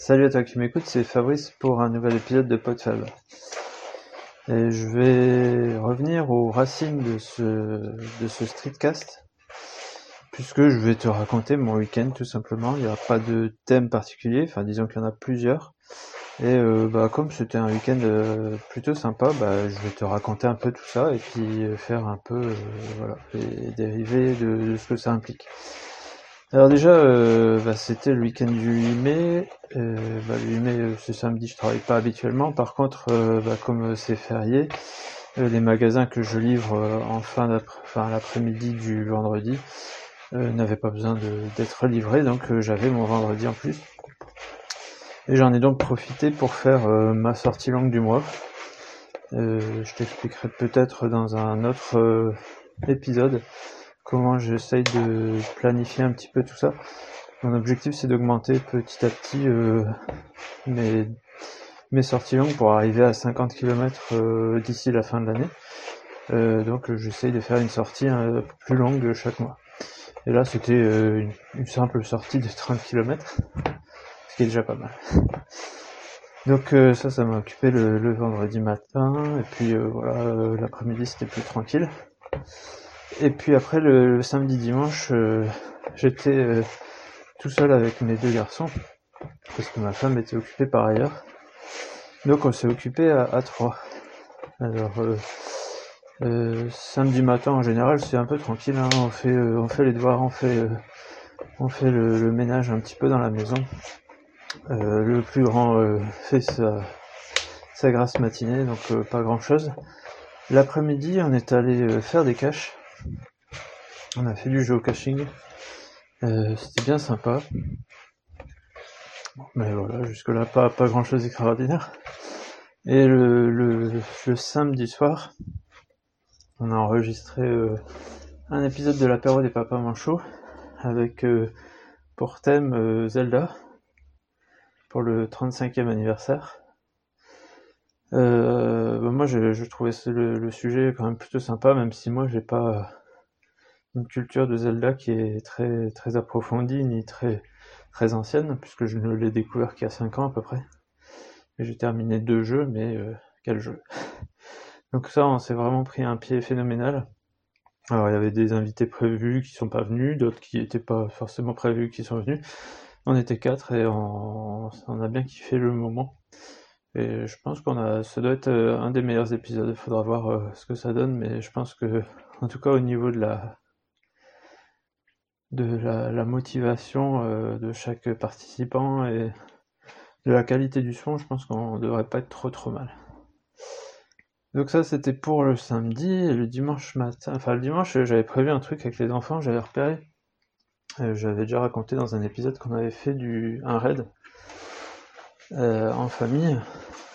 Salut à toi qui m'écoute, c'est Fabrice pour un nouvel épisode de Podfab. Et je vais revenir aux racines de ce, de ce streetcast, puisque je vais te raconter mon week-end tout simplement. Il n'y aura pas de thème particulier, enfin disons qu'il y en a plusieurs. Et euh, bah, comme c'était un week-end euh, plutôt sympa, bah, je vais te raconter un peu tout ça et puis euh, faire un peu voilà, les dérivés de ce que ça implique. Alors déjà, euh, bah, c'était le week-end du 8 mai. Euh, bah, le 8 mai, euh, ce samedi, je travaille pas habituellement. Par contre, euh, bah, comme c'est férié, euh, les magasins que je livre euh, en fin l'après-midi du vendredi euh, n'avaient pas besoin d'être livrés, donc euh, j'avais mon vendredi en plus. Et j'en ai donc profité pour faire euh, ma sortie longue du mois. Euh, je t'expliquerai peut-être dans un autre euh, épisode comment j'essaye de planifier un petit peu tout ça. Mon objectif c'est d'augmenter petit à petit euh, mes, mes sorties longues pour arriver à 50 km d'ici la fin de l'année. Euh, donc euh, j'essaye de faire une sortie peu plus longue chaque mois. Et là c'était euh, une, une simple sortie de 30 km, ce qui est déjà pas mal. Donc euh, ça, ça m'a occupé le, le vendredi matin, et puis euh, voilà, euh, l'après-midi c'était plus tranquille. Et puis après le, le samedi dimanche, euh, j'étais euh, tout seul avec mes deux garçons, parce que ma femme était occupée par ailleurs. Donc on s'est occupé à, à trois. Alors euh, euh, samedi matin en général c'est un peu tranquille, hein, on fait euh, on fait les devoirs, on fait euh, on fait le, le ménage un petit peu dans la maison. Le plus grand fait sa, sa grasse matinée, donc pas grand chose. L'après-midi, on est allé faire des caches. On a fait du géocaching. Euh, C'était bien sympa. Mais voilà, jusque-là, pas, pas grand chose d'extraordinaire. Et le, samedi soir, on a enregistré euh, un épisode de l'apéro des papas manchots avec euh, pour thème Zelda pour le 35e anniversaire. Euh, bah, moi, je, je trouvais le, le sujet quand même plutôt sympa, même si moi, j'ai pas une culture de Zelda qui est très très approfondie ni très très ancienne, puisque je ne l'ai découvert qu'il y a 5 ans à peu près. J'ai terminé deux jeux, mais euh, quel jeu Donc ça, on s'est vraiment pris un pied phénoménal. Alors, il y avait des invités prévus qui sont pas venus, d'autres qui étaient pas forcément prévus qui sont venus. On était quatre et on, on a bien kiffé le moment. Et je pense qu'on a, ça doit être euh, un des meilleurs épisodes. Il faudra voir euh, ce que ça donne, mais je pense que, en tout cas, au niveau de la, de la, motivation euh, de chaque participant et de la qualité du son, je pense qu'on devrait pas être trop trop mal. Donc ça, c'était pour le samedi et le dimanche matin. Enfin, le dimanche, j'avais prévu un truc avec les enfants. J'avais repéré. j'avais déjà raconté dans un épisode qu'on avait fait du un raid euh, en famille,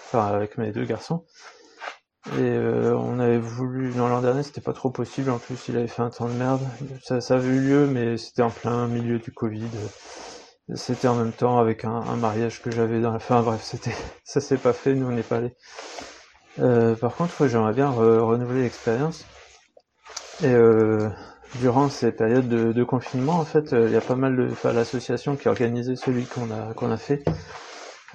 enfin avec mes deux garçons. Et euh, on avait voulu, non l'an dernier c'était pas trop possible, en plus il avait fait un temps de merde. Ça, ça avait eu lieu, mais c'était en plein milieu du Covid. C'était en même temps avec un, un mariage que j'avais dans la fin. Bref, c'était, ça s'est pas fait, nous on n'est pas allés. Euh, par contre, ouais, j'aimerais bien re- renouveler l'expérience. Et euh, durant ces périodes de, de confinement, en fait, euh, il y a pas mal de, enfin l'association qui a organisé celui qu'on a qu'on a fait,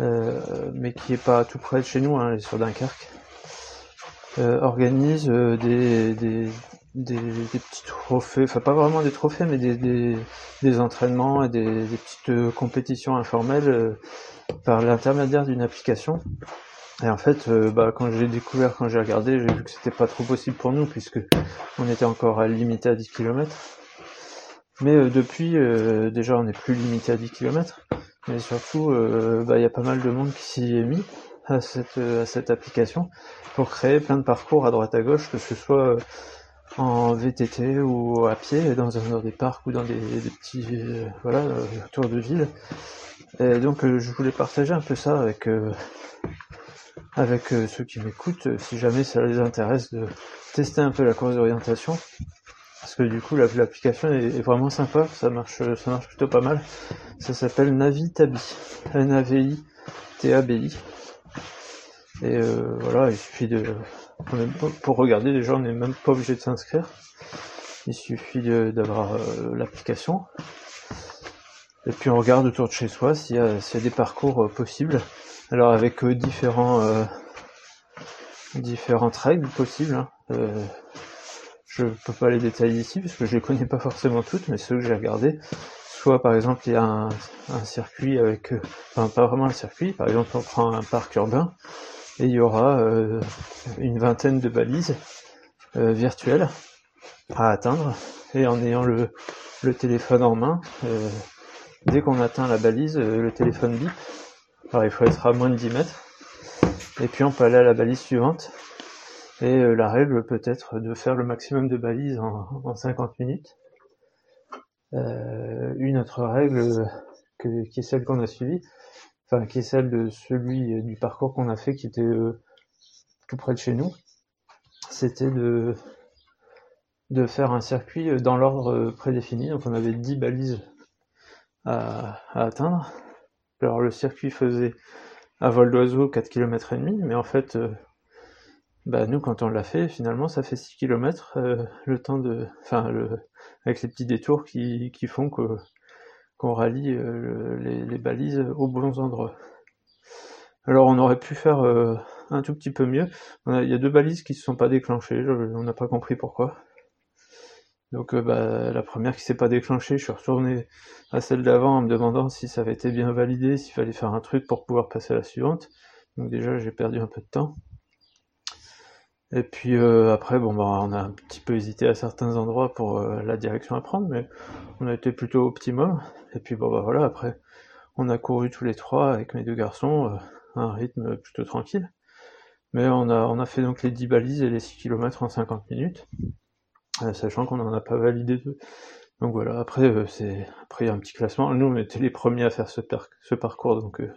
mais qui est pas tout près de chez nous, hein, elle est sur Dunkerque euh, organise euh, des, des, des, des petits trophées, enfin pas vraiment des trophées, mais des, des, des entraînements et des, des petites euh, compétitions informelles euh, par l'intermédiaire d'une application. Et en fait, euh, bah, quand j'ai découvert, quand j'ai regardé, j'ai vu que c'était pas trop possible pour nous puisque on était encore limité à 10 km. Mais euh, depuis, euh, déjà, on n'est plus limité à 10 km. Mais surtout, euh, bah, il y a pas mal de monde qui s'y est mis à cette, euh, à cette application pour créer plein de parcours à droite à gauche, que ce soit euh, en VTT ou à pied, dans, dans des parcs ou dans des, petits voilà tours de ville. Et donc je voulais partager un peu ça avec avec ceux qui m'écoutent, si jamais ça les intéresse de tester un peu la course d'orientation. Parce que du coup la- l'application est, vraiment sympa, ça marche ça marche plutôt pas mal. Ça s'appelle Navitabi. N-A-V-I-T-A-B-I. Et euh, voilà, il suffit de. Pour regarder, déjà, on n'est même pas obligé de s'inscrire. Il suffit d'avoir euh, l'application. Et puis on regarde autour de chez soi s'il y, a des parcours possibles. Alors avec différents différentes règles possibles. Hein. Je peux pas les détailler ici parce que je les connais pas forcément toutes, mais ceux que j'ai regardés, soit par exemple il y a un, circuit avec, enfin pas vraiment un circuit, par exemple on prend un parc urbain et il y aura une vingtaine de balises euh, virtuelles à atteindre et en ayant le, téléphone en main, euh, dès qu'on atteint la balise, euh, le téléphone bip. Alors il faut être à moins de 10 mètres. Et puis on peut aller à la balise suivante. Et la règle peut être de faire le maximum de balises en, en 50 minutes. une autre règle qui est celle qu'on a suivie, enfin qui est celle de celui du parcours qu'on a fait qui était tout près de chez nous, c'était de de faire un circuit dans l'ordre prédéfini. Donc on avait 10 balises à, atteindre. Alors le circuit faisait à vol d'oiseau 4 km et demi, mais en fait, euh, bah nous quand on l'a fait, finalement ça fait 6 km euh, le temps de. Enfin le avec les petits détours qui, qui font que qu'on rallie euh, les, balises aux bons endroits. Alors on aurait pu faire un tout petit peu mieux. il y a deux balises qui se sont pas déclenchées, on n'a pas compris pourquoi. Donc euh, bah, la première qui s'est pas déclenchée, je suis retourné à celle d'avant en me demandant si ça avait été bien validé, s'il fallait faire un truc pour pouvoir passer à la suivante. Donc déjà j'ai perdu un peu de temps. Et puis euh, après bon bah on a un petit peu hésité à certains endroits pour euh, la direction à prendre, mais on a été plutôt optimum. Et puis bon bah voilà après on a couru tous les trois avec mes deux garçons à un rythme plutôt tranquille. Mais on a on a fait donc les 10 balises et les 6 km en 50 minutes. Euh, sachant qu'on n'en a pas validé deux. Donc voilà, après euh, c'est après il y a un petit classement. Nous on était les premiers à faire ce, ce parcours, donc euh,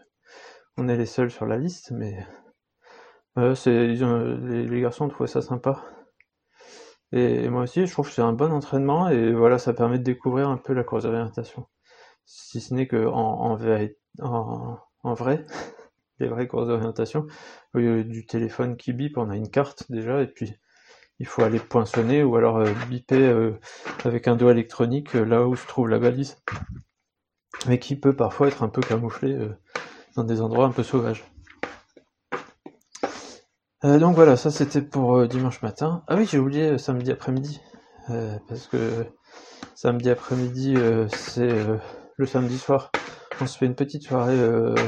on est les seuls sur la liste, mais les, garçons trouvé ça sympa. Et, moi aussi je trouve que c'est un bon entraînement et voilà ça permet de découvrir un peu la course d'orientation. Si ce n'est que en, en, en, vrai, les vraies courses d'orientation, au lieu du téléphone qui bip, on a une carte déjà et puis il faut aller poinçonner ou alors euh, biper euh, avec un doigt électronique euh, là où se trouve la balise, mais qui peut parfois être un peu camouflé dans des endroits un peu sauvages. Donc voilà, ça c'était pour dimanche matin. Ah oui, j'ai oublié samedi après-midi, parce que samedi après-midi c'est le samedi soir. On se fait une petite soirée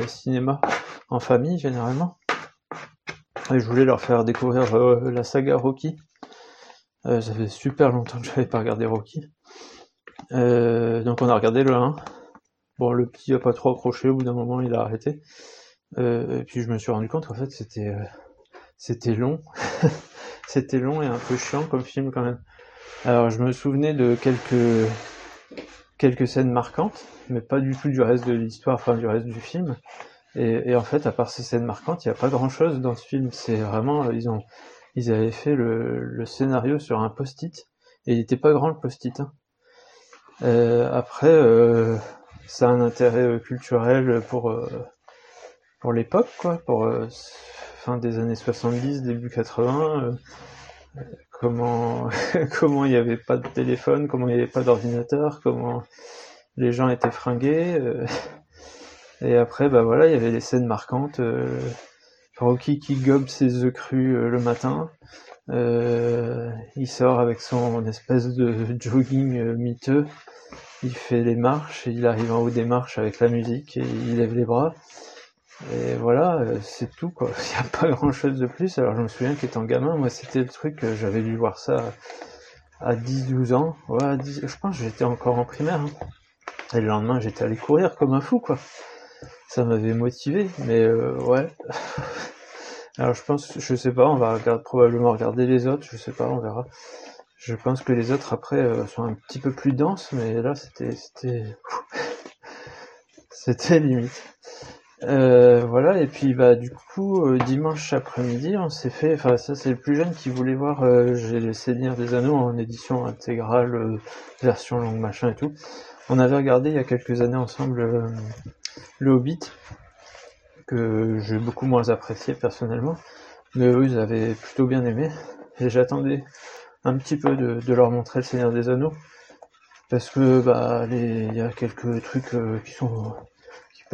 cinéma en famille généralement. Et je voulais leur faire découvrir la saga Rocky. Euh, ça fait super longtemps que j'avais pas regardé Rocky. Euh, donc on a regardé le 1. Bon, le petit a pas trop accroché, au bout d'un moment il a arrêté. Euh, et puis je me suis rendu compte qu'en fait c'était c'était long. c'était long et un peu chiant comme film quand même. Alors je me souvenais de quelques quelques scènes marquantes, mais pas du tout du reste de l'histoire, enfin du reste du film. Et, en fait, à part ces scènes marquantes, il n'y a pas grand chose dans ce film. C'est vraiment, ils ont, ils avaient fait le, scénario sur un post-it, et il était pas grand le post-it. Hein. Euh, après, euh, ça a un intérêt euh, culturel pour pour l'époque, quoi, pour fin des années 70, début 80. comment comment il n'y avait pas de téléphone, comment il n'y avait pas d'ordinateur, comment les gens étaient fringués. et après, bah voilà, il y avait des scènes marquantes. Rocky qui gobe ses œufs crus euh, le matin. Euh, il sort avec son espèce de jogging euh, miteux. Il fait les marches, il arrive en haut des marches avec la musique et il lève les bras. Et voilà, c'est tout quoi. Il n'y a pas grand chose de plus. Alors je me souviens qu'étant gamin, moi c'était le truc, j'avais dû voir ça à 10-12 ans. Ouais, je pense que j'étais encore en primaire. Hein. Et le lendemain j'étais allé courir comme un fou quoi ça m'avait motivé, mais euh, ouais. Alors je pense, je sais pas, on va probablement regarder les autres, je sais pas, on verra. Je pense que les autres après euh, sont un petit peu plus denses, mais là c'était c'était c'était limite. Euh, voilà et puis bah du coup dimanche après-midi on s'est fait, enfin ça c'est le plus jeune qui voulait voir j'ai les Seigneurs des Anneaux en édition intégrale, version longue machin et tout. On avait regardé il y a quelques années ensemble le Hobbit, que j'ai beaucoup moins apprécié personnellement, mais eux ils avaient plutôt bien aimé, et j'attendais un petit peu de, leur montrer le Seigneur des Anneaux, parce que bah il y a quelques trucs euh, qui sont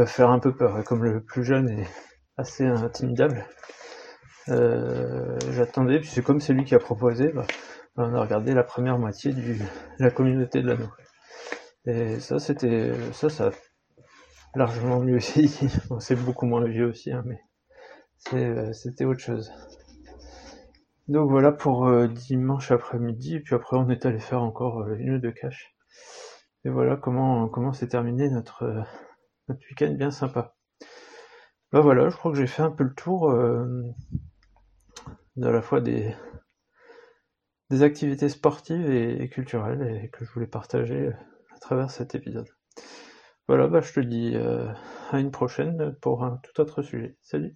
faire un peu peur, comme le plus jeune est assez intimidable. Euh, j'attendais, puis c'est comme c'est lui qui a proposé, bah, on a regardé la première moitié de la communauté de l'anneau. Et ça, c'était, ça, ça a largement mieux aussi. c'est beaucoup moins vieux aussi, hein, mais euh, c'était autre chose. Donc voilà pour euh, dimanche après-midi, puis après on est allé faire encore une ou deux. Et voilà comment comment s'est terminé notre notre week-end bien sympa. Bah voilà, je crois que j'ai fait un peu le tour de la fois des, des activités sportives et, culturelles et que je voulais partager à travers cet épisode. Voilà, bah je te dis euh, à une prochaine pour un tout autre sujet. Salut